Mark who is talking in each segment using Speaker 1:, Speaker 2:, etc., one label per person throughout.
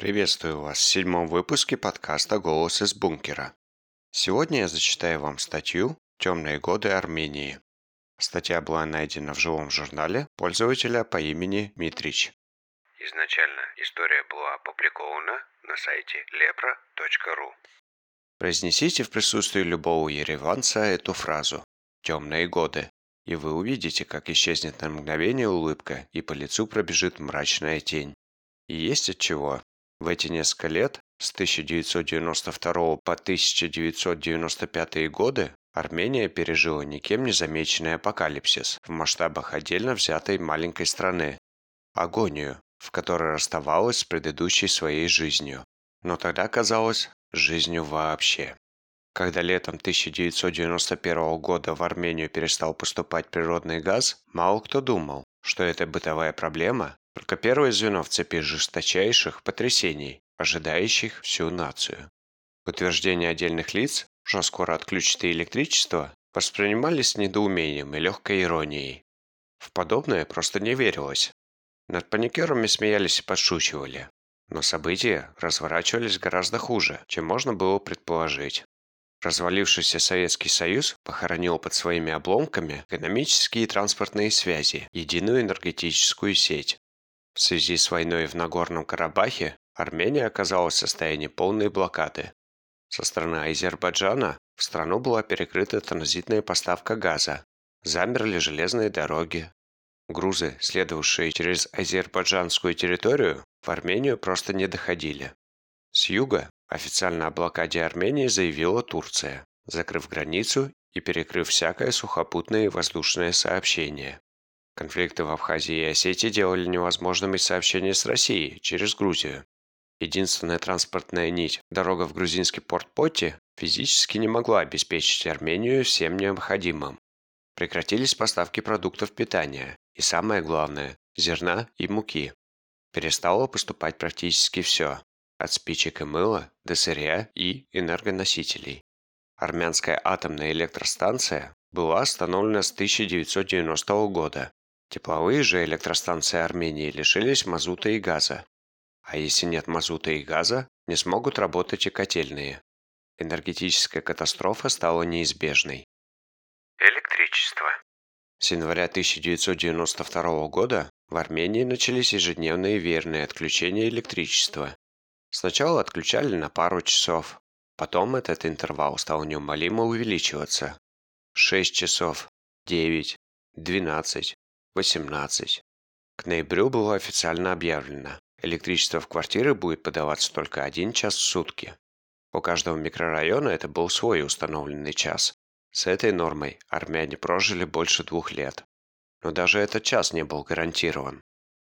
Speaker 1: Приветствую вас в седьмом выпуске подкаста «Голос из бункера». Сегодня я зачитаю вам статью «Темные годы Армении». Статья была найдена в живом журнале пользователя по имени Митрич.
Speaker 2: Изначально история была опубликована на сайте lepra.ru.
Speaker 1: Произнесите в присутствии любого ереванца эту фразу «Темные годы», и вы увидите, как исчезнет на мгновение улыбка, и по лицу пробежит мрачная тень. И есть от чего. В эти несколько лет, с 1992 по 1995 годы, Армения пережила никем не замеченный апокалипсис в масштабах отдельно взятой маленькой страны. Агонию, в которой расставалась с предыдущей своей жизнью. Но тогда казалось, жизнью вообще. Когда летом 1991 года в Армению перестал поступать природный газ, мало кто думал, что это бытовая проблема, только первое звено в цепи жесточайших потрясений, ожидающих всю нацию. Утверждения отдельных лиц, что скоро отключат электричество, воспринимались с недоумением и легкой иронией. В подобное просто не верилось. Над паникерами смеялись и подшучивали. Но события разворачивались гораздо хуже, чем можно было предположить. Развалившийся Советский Союз похоронил под своими обломками экономические и транспортные связи, единую энергетическую сеть, в связи с войной в Нагорном Карабахе Армения оказалась в состоянии полной блокады. Со стороны Азербайджана в страну была перекрыта транзитная поставка газа, замерли железные дороги. Грузы, следовавшие через азербайджанскую территорию, в Армению просто не доходили. С юга официально о блокаде Армении заявила Турция, закрыв границу и перекрыв всякое сухопутное и воздушное сообщение. Конфликты в Абхазии и Осетии делали невозможными сообщения с Россией через Грузию. Единственная транспортная нить, дорога в грузинский порт Поти, физически не могла обеспечить Армению всем необходимым. Прекратились поставки продуктов питания и, самое главное, зерна и муки. Перестало поступать практически все, от спичек и мыла до сырья и энергоносителей. Армянская атомная электростанция была остановлена с 1990 года Тепловые же электростанции Армении лишились мазута и газа. А если нет мазута и газа, не смогут работать и котельные. Энергетическая катастрофа стала неизбежной.
Speaker 2: Электричество.
Speaker 1: С января 1992 года в Армении начались ежедневные верные отключения электричества. Сначала отключали на пару часов, потом этот интервал стал неумолимо увеличиваться. 6 часов, 9, 12, 18. К ноябрю было официально объявлено, электричество в квартиры будет подаваться только один час в сутки. У каждого микрорайона это был свой установленный час. С этой нормой армяне прожили больше двух лет. Но даже этот час не был гарантирован.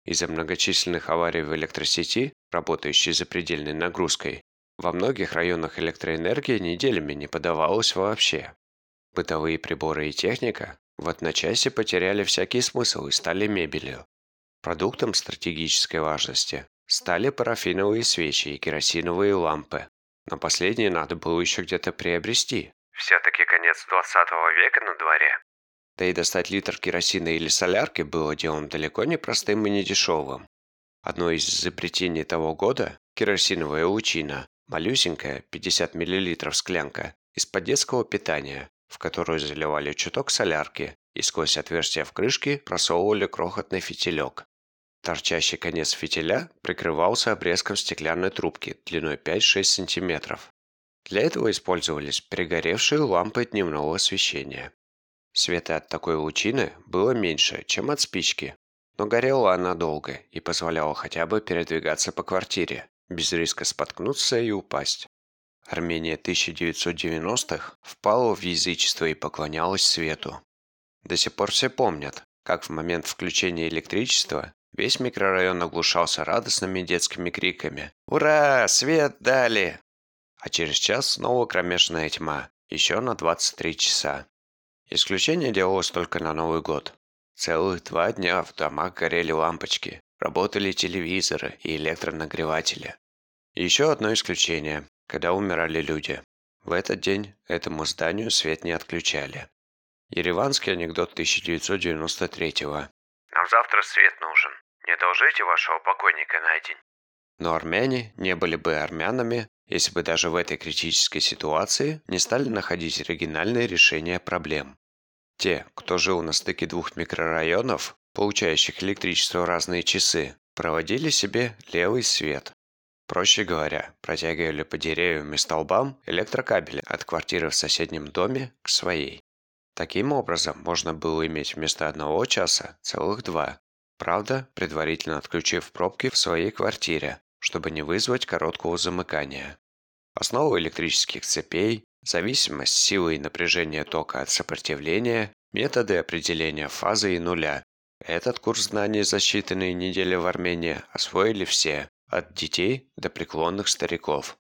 Speaker 1: Из-за многочисленных аварий в электросети, работающей за предельной нагрузкой, во многих районах электроэнергия неделями не подавалась вообще. Бытовые приборы и техника в одночасье потеряли всякий смысл и стали мебелью. Продуктом стратегической важности стали парафиновые свечи и керосиновые лампы. Но последние надо было еще где-то приобрести.
Speaker 2: Все-таки конец 20 века на дворе.
Speaker 1: Да и достать литр керосина или солярки было делом далеко не простым и не дешевым. Одно из изобретений того года – керосиновая лучина, малюсенькая, 50 мл склянка, из-под детского питания, в которую заливали чуток солярки и сквозь отверстие в крышке просовывали крохотный фитилек. Торчащий конец фитиля прикрывался обрезком стеклянной трубки длиной 5-6 см. Для этого использовались пригоревшие лампы дневного освещения. Света от такой лучины было меньше, чем от спички, но горела она долго и позволяла хотя бы передвигаться по квартире, без риска споткнуться и упасть. Армения 1990-х впала в язычество и поклонялась свету. До сих пор все помнят, как в момент включения электричества весь микрорайон оглушался радостными детскими криками «Ура! Свет дали!» А через час снова кромешная тьма, еще на 23 часа. Исключение делалось только на Новый год. Целых два дня в домах горели лампочки, работали телевизоры и электронагреватели. Еще одно исключение когда умирали люди. В этот день этому зданию свет не отключали. Ереванский анекдот 1993-го.
Speaker 2: Нам завтра свет нужен. Не одолжите вашего покойника на день.
Speaker 1: Но армяне не были бы армянами, если бы даже в этой критической ситуации не стали находить оригинальные решения проблем. Те, кто жил на стыке двух микрорайонов, получающих электричество в разные часы, проводили себе левый свет. Проще говоря, протягивали по деревьям и столбам электрокабели от квартиры в соседнем доме к своей. Таким образом, можно было иметь вместо одного часа целых два, правда, предварительно отключив пробки в своей квартире, чтобы не вызвать короткого замыкания. Основа электрических цепей, зависимость силы и напряжения тока от сопротивления, методы определения фазы и нуля. Этот курс знаний за считанные недели в Армении освоили все, от детей до преклонных стариков.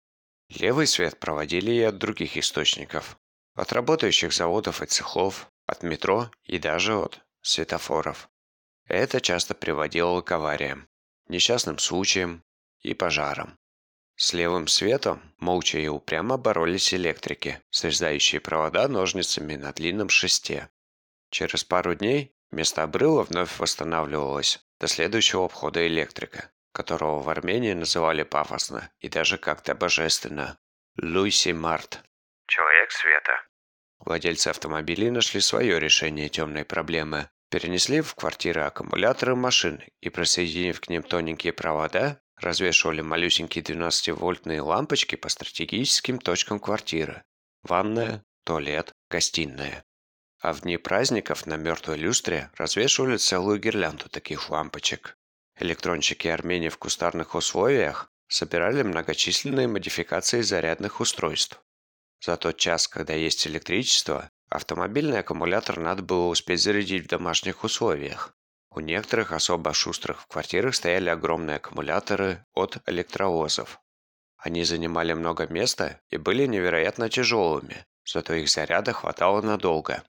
Speaker 1: Левый свет проводили и от других источников. От работающих заводов и цехов, от метро и даже от светофоров. Это часто приводило к авариям, несчастным случаям и пожарам. С левым светом молча и упрямо боролись электрики, срезающие провода ножницами на длинном шесте. Через пару дней место обрыва вновь восстанавливалось до следующего обхода электрика, которого в Армении называли пафосно и даже как-то божественно – Луиси Март.
Speaker 2: Человек света.
Speaker 1: Владельцы автомобилей нашли свое решение темной проблемы. Перенесли в квартиры аккумуляторы машин и, присоединив к ним тоненькие провода, развешивали малюсенькие 12-вольтные лампочки по стратегическим точкам квартиры. Ванная, туалет, гостиная. А в дни праздников на мертвой люстре развешивали целую гирлянду таких лампочек. Электронщики Армении в кустарных условиях собирали многочисленные модификации зарядных устройств. За тот час, когда есть электричество, автомобильный аккумулятор надо было успеть зарядить в домашних условиях. У некоторых особо шустрых в квартирах стояли огромные аккумуляторы от электровозов. Они занимали много места и были невероятно тяжелыми, зато их заряда хватало надолго.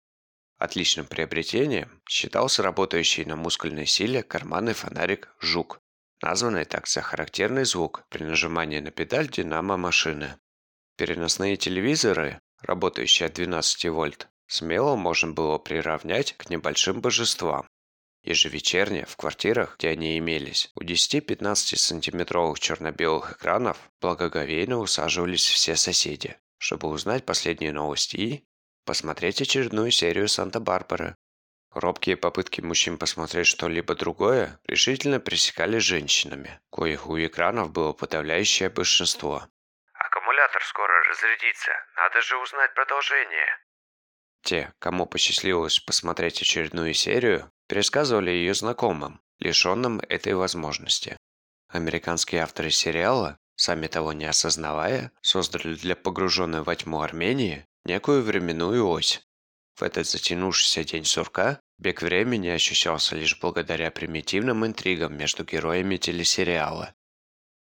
Speaker 1: Отличным приобретением считался работающий на мускульной силе карманный фонарик «Жук», названный так за характерный звук при нажимании на педаль динамо машины. Переносные телевизоры, работающие от 12 вольт, смело можно было приравнять к небольшим божествам. Ежевечерне в квартирах, где они имелись, у 10-15 сантиметровых черно-белых экранов благоговейно усаживались все соседи, чтобы узнать последние новости и посмотреть очередную серию Санта-Барбары. Робкие попытки мужчин посмотреть что-либо другое решительно пресекали женщинами, коих у экранов было подавляющее большинство.
Speaker 2: Аккумулятор скоро разрядится. Надо же узнать продолжение.
Speaker 1: Те, кому посчастливилось посмотреть очередную серию, пересказывали ее знакомым, лишенным этой возможности. Американские авторы сериала, сами того не осознавая, создали для погруженной во тьму Армении некую временную ось. В этот затянувшийся день сурка бег времени ощущался лишь благодаря примитивным интригам между героями телесериала.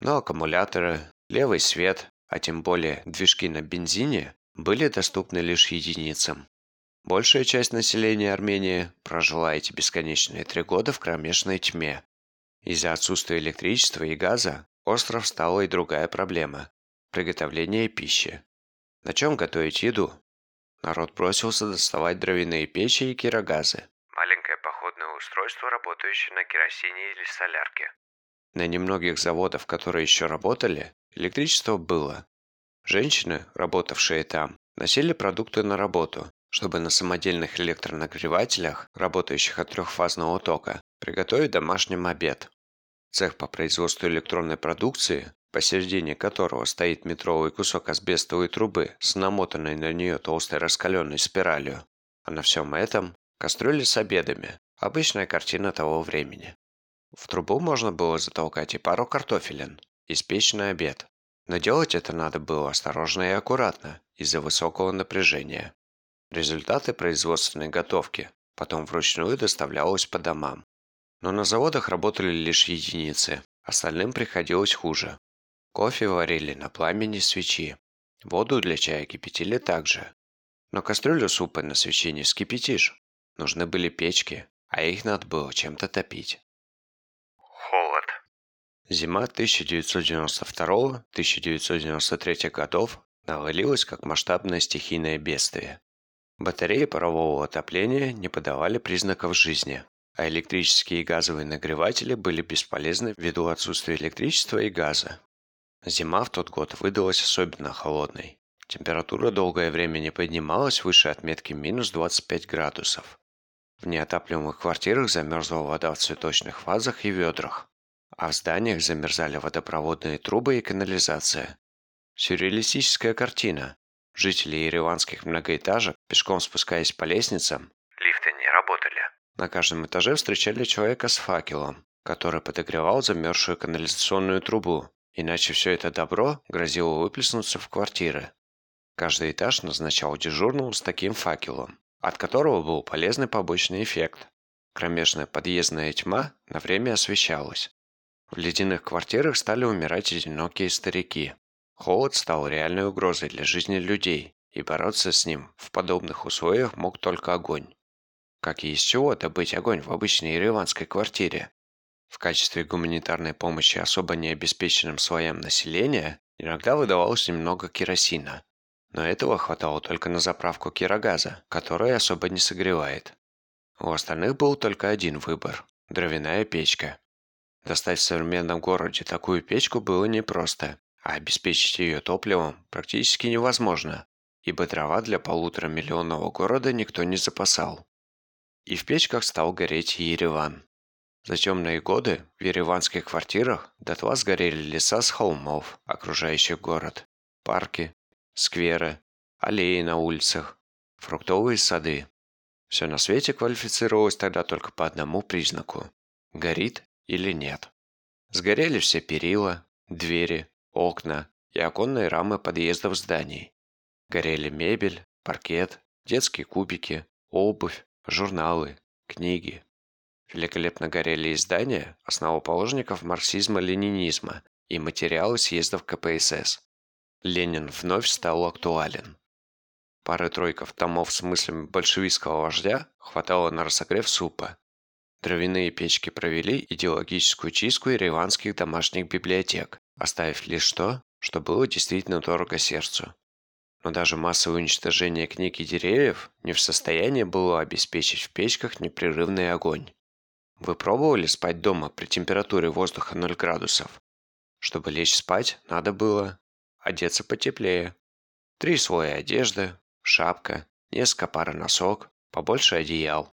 Speaker 1: Но аккумуляторы, левый свет, а тем более движки на бензине, были доступны лишь единицам. Большая часть населения Армении прожила эти бесконечные три года в кромешной тьме. Из-за отсутствия электричества и газа остров стала и другая проблема – приготовление пищи. На чем готовить еду? Народ бросился доставать дровяные печи и кирогазы.
Speaker 2: Маленькое походное устройство, работающее на керосине или солярке.
Speaker 1: На немногих заводах, которые еще работали, электричество было. Женщины, работавшие там, носили продукты на работу, чтобы на самодельных электронагревателях, работающих от трехфазного тока, приготовить домашним обед. Цех по производству электронной продукции посередине которого стоит метровый кусок асбестовой трубы с намотанной на нее толстой раскаленной спиралью. А на всем этом кастрюли с обедами. Обычная картина того времени. В трубу можно было затолкать и пару картофелин, испечь на обед. Но делать это надо было осторожно и аккуратно, из-за высокого напряжения. Результаты производственной готовки потом вручную доставлялось по домам. Но на заводах работали лишь единицы, остальным приходилось хуже. Кофе варили на пламени свечи. Воду для чая кипятили также. Но кастрюлю супа на свечи не вскипятишь. Нужны были печки, а их надо было чем-то топить.
Speaker 2: Холод.
Speaker 1: Зима 1992-1993 годов навалилась как масштабное стихийное бедствие. Батареи парового отопления не подавали признаков жизни. а электрические и газовые нагреватели были бесполезны ввиду отсутствия электричества и газа. Зима в тот год выдалась особенно холодной. Температура долгое время не поднималась выше отметки минус 25 градусов. В неотапливаемых квартирах замерзла вода в цветочных вазах и ведрах, а в зданиях замерзали водопроводные трубы и канализация. Сюрреалистическая картина. Жители ереванских многоэтажек, пешком спускаясь по лестницам,
Speaker 2: Лифты не работали.
Speaker 1: на каждом этаже встречали человека с факелом, который подогревал замерзшую канализационную трубу, иначе все это добро грозило выплеснуться в квартиры. Каждый этаж назначал дежурного с таким факелом, от которого был полезный побочный эффект. Кромешная подъездная тьма на время освещалась. В ледяных квартирах стали умирать одинокие старики. Холод стал реальной угрозой для жизни людей, и бороться с ним в подобных условиях мог только огонь. Как и из чего добыть огонь в обычной ереванской квартире? В качестве гуманитарной помощи особо необеспеченным слоям населения иногда выдавалось немного керосина. Но этого хватало только на заправку кирогаза, который особо не согревает. У остальных был только один выбор – дровяная печка. Достать в современном городе такую печку было непросто, а обеспечить ее топливом практически невозможно, ибо дрова для полуторамиллионного города никто не запасал. И в печках стал гореть Ереван. За темные годы в ереванских квартирах дотла сгорели леса с холмов, окружающих город, парки, скверы, аллеи на улицах, фруктовые сады. Все на свете квалифицировалось тогда только по одному признаку – горит или нет. Сгорели все перила, двери, окна и оконные рамы подъездов зданий. Горели мебель, паркет, детские кубики, обувь, журналы, книги. Великолепно горели издания основоположников марксизма-ленинизма и материалы съездов КПСС. Ленин вновь стал актуален. Пары-тройков томов с мыслями большевистского вождя хватало на разогрев супа. Дровяные печки провели идеологическую чистку ереванских домашних библиотек, оставив лишь то, что было действительно дорого сердцу. Но даже массовое уничтожение книг и деревьев не в состоянии было обеспечить в печках непрерывный огонь. Вы пробовали спать дома при температуре воздуха 0 градусов? Чтобы лечь спать, надо было одеться потеплее. Три слоя одежды, шапка, несколько пар носок, побольше одеял.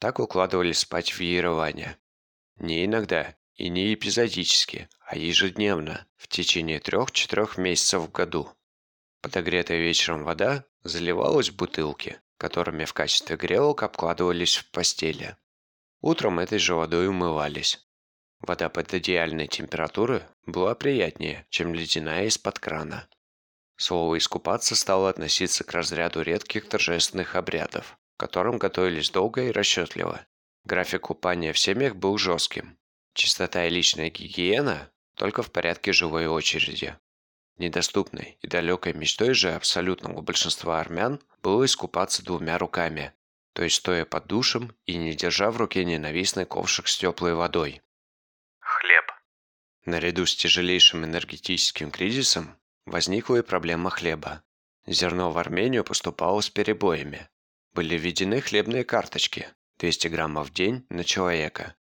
Speaker 1: Так укладывались спать в Ереване. Не иногда и не эпизодически, а ежедневно, в течение трех-четырех месяцев в году. Подогретая вечером вода заливалась в бутылки, которыми в качестве грелок обкладывались в постели. Утром этой же водой умывались. Вода под идеальной температуры была приятнее, чем ледяная из-под крана. Слово «искупаться» стало относиться к разряду редких торжественных обрядов, к которым готовились долго и расчетливо. График купания в семьях был жестким. Чистота и личная гигиена только в порядке живой очереди. Недоступной и далекой мечтой же абсолютного большинства армян было искупаться двумя руками, то есть стоя под душем и не держа в руке ненавистный ковшик с теплой водой.
Speaker 2: Хлеб.
Speaker 1: Наряду с тяжелейшим энергетическим кризисом возникла и проблема хлеба. Зерно в Армению поступало с перебоями. Были введены хлебные карточки – 200 граммов в день на человека.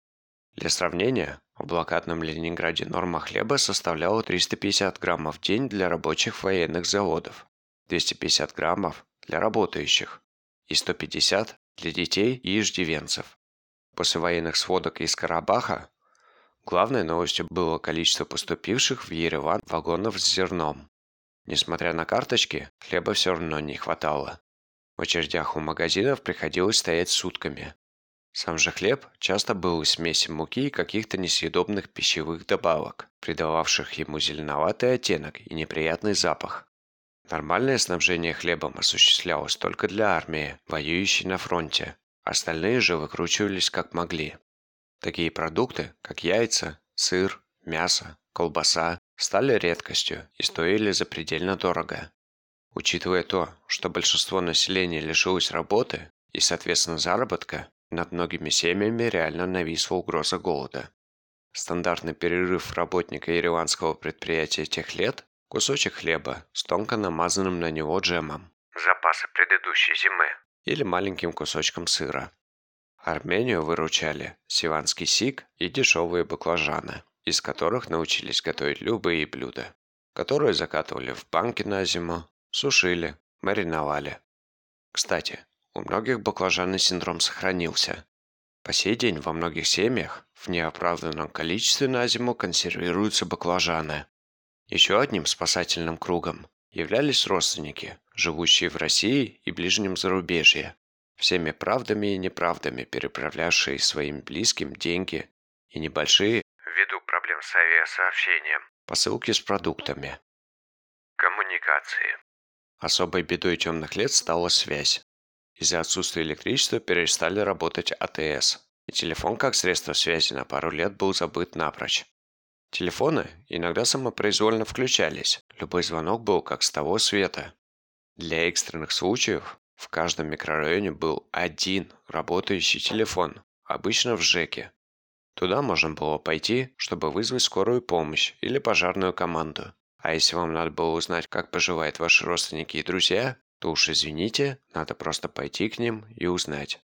Speaker 1: Для сравнения, в блокадном Ленинграде норма хлеба составляла 350 граммов в день для рабочих военных заводов, 250 граммов для работающих и 150 для детей и иждивенцев. После военных сводок из Карабаха главной новостью было количество поступивших в Ереван вагонов с зерном. Несмотря на карточки, хлеба все равно не хватало. В очередях у магазинов приходилось стоять сутками. Сам же хлеб часто был из смеси муки и каких-то несъедобных пищевых добавок, придававших ему зеленоватый оттенок и неприятный запах. Нормальное снабжение хлебом осуществлялось только для армии, воюющей на фронте. Остальные же выкручивались как могли. Такие продукты, как яйца, сыр, мясо, колбаса, стали редкостью и стоили запредельно дорого. Учитывая то, что большинство населения лишилось работы и, соответственно, заработка, над многими семьями реально нависла угроза голода. Стандартный перерыв работника ереванского предприятия тех лет – кусочек хлеба с тонко намазанным на него джемом
Speaker 2: Запасы предыдущей зимы.
Speaker 1: или маленьким кусочком сыра. Армению выручали сиванский сик и дешевые баклажаны, из которых научились готовить любые блюда, которые закатывали в банки на зиму, сушили, мариновали. Кстати, у многих баклажанный синдром сохранился. По сей день во многих семьях в неоправданном количестве на зиму консервируются баклажаны. Еще одним спасательным кругом являлись родственники, живущие в России и ближнем зарубежье, всеми правдами и неправдами переправлявшие своим близким деньги и небольшие,
Speaker 2: Ввиду проблем с авиасообщением.
Speaker 1: посылки с продуктами.
Speaker 2: Коммуникации.
Speaker 1: Особой бедой темных лет стала связь. Из-за отсутствия электричества перестали работать АТС, и телефон как средство связи на пару лет был забыт напрочь. Телефоны иногда самопроизвольно включались, любой звонок был как с того света. Для экстренных случаев в каждом микрорайоне был один работающий телефон, обычно в ЖЭКе. Туда можно было пойти, чтобы вызвать скорую помощь или пожарную команду. А если вам надо было узнать, как поживают ваши родственники и друзья, то уж извините, надо просто пойти к ним и узнать.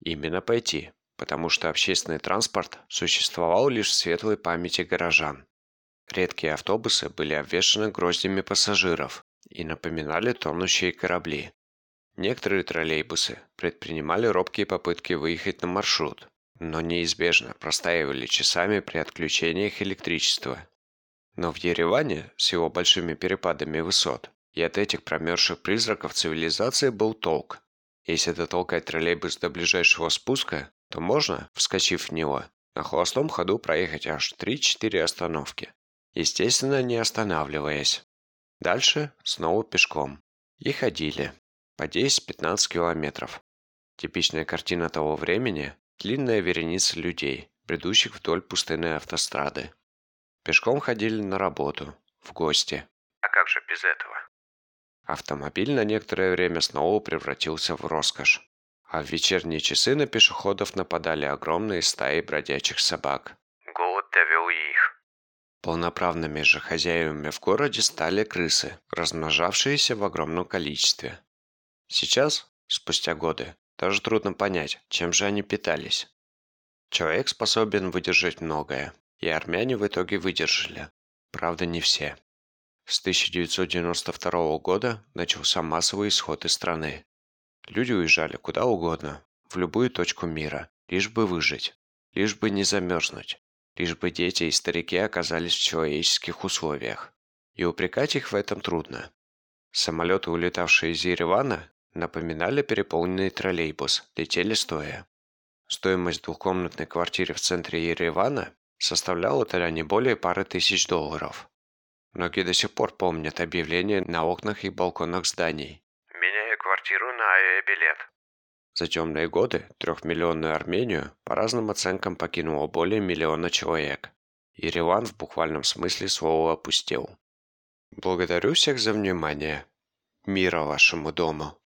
Speaker 1: Именно пойти, потому что общественный транспорт существовал лишь в светлой памяти горожан. Редкие автобусы были обвешаны гроздями пассажиров и напоминали тонущие корабли. Некоторые троллейбусы предпринимали робкие попытки выехать на маршрут, но неизбежно простаивали часами при отключениях электричества. Но в Ереване с его большими перепадами высот и от этих промерзших призраков цивилизации был толк. Если дотолкать троллейбус до ближайшего спуска, то можно, вскочив в него, на холостом ходу проехать аж 3-4 остановки, естественно, не останавливаясь. Дальше снова пешком. И ходили. По 10-15 километров. Типичная картина того времени – длинная вереница людей, бредущих вдоль пустынной автострады. Пешком ходили на работу, в гости.
Speaker 2: А как же без этого?
Speaker 1: Автомобиль на некоторое время снова превратился в роскошь. А в вечерние часы на пешеходов нападали огромные стаи бродячих собак.
Speaker 2: Голод довел и их.
Speaker 1: Полноправными же хозяевами в городе стали крысы, размножавшиеся в огромном количестве. Сейчас, спустя годы, даже трудно понять, чем же они питались. Человек способен выдержать многое, и армяне в итоге выдержали. Правда, не все. С 1992 года начался массовый исход из страны. Люди уезжали куда угодно, в любую точку мира, лишь бы выжить, лишь бы не замерзнуть, лишь бы дети и старики оказались в человеческих условиях. И упрекать их в этом трудно. Самолеты, улетавшие из Еревана, напоминали переполненный троллейбус, летели стоя. Стоимость двухкомнатной квартиры в центре Еревана составляла тогда не более пары тысяч долларов. Многие до сих пор помнят объявления на окнах и балконах зданий.
Speaker 2: Квартиру на авиабилет.
Speaker 1: За темные годы трехмиллионную Армению по разным оценкам покинуло более миллиона человек. Ереван в буквальном смысле слова опустел. Благодарю всех за внимание. Мира вашему дому.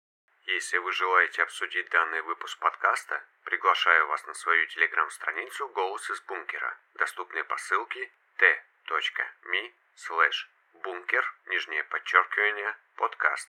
Speaker 2: Если вы желаете обсудить данный выпуск подкаста, приглашаю вас на свою телеграм-страницу «Голос из бункера», доступные по ссылке t.me slash бункер, нижнее подчеркивание, подкаст.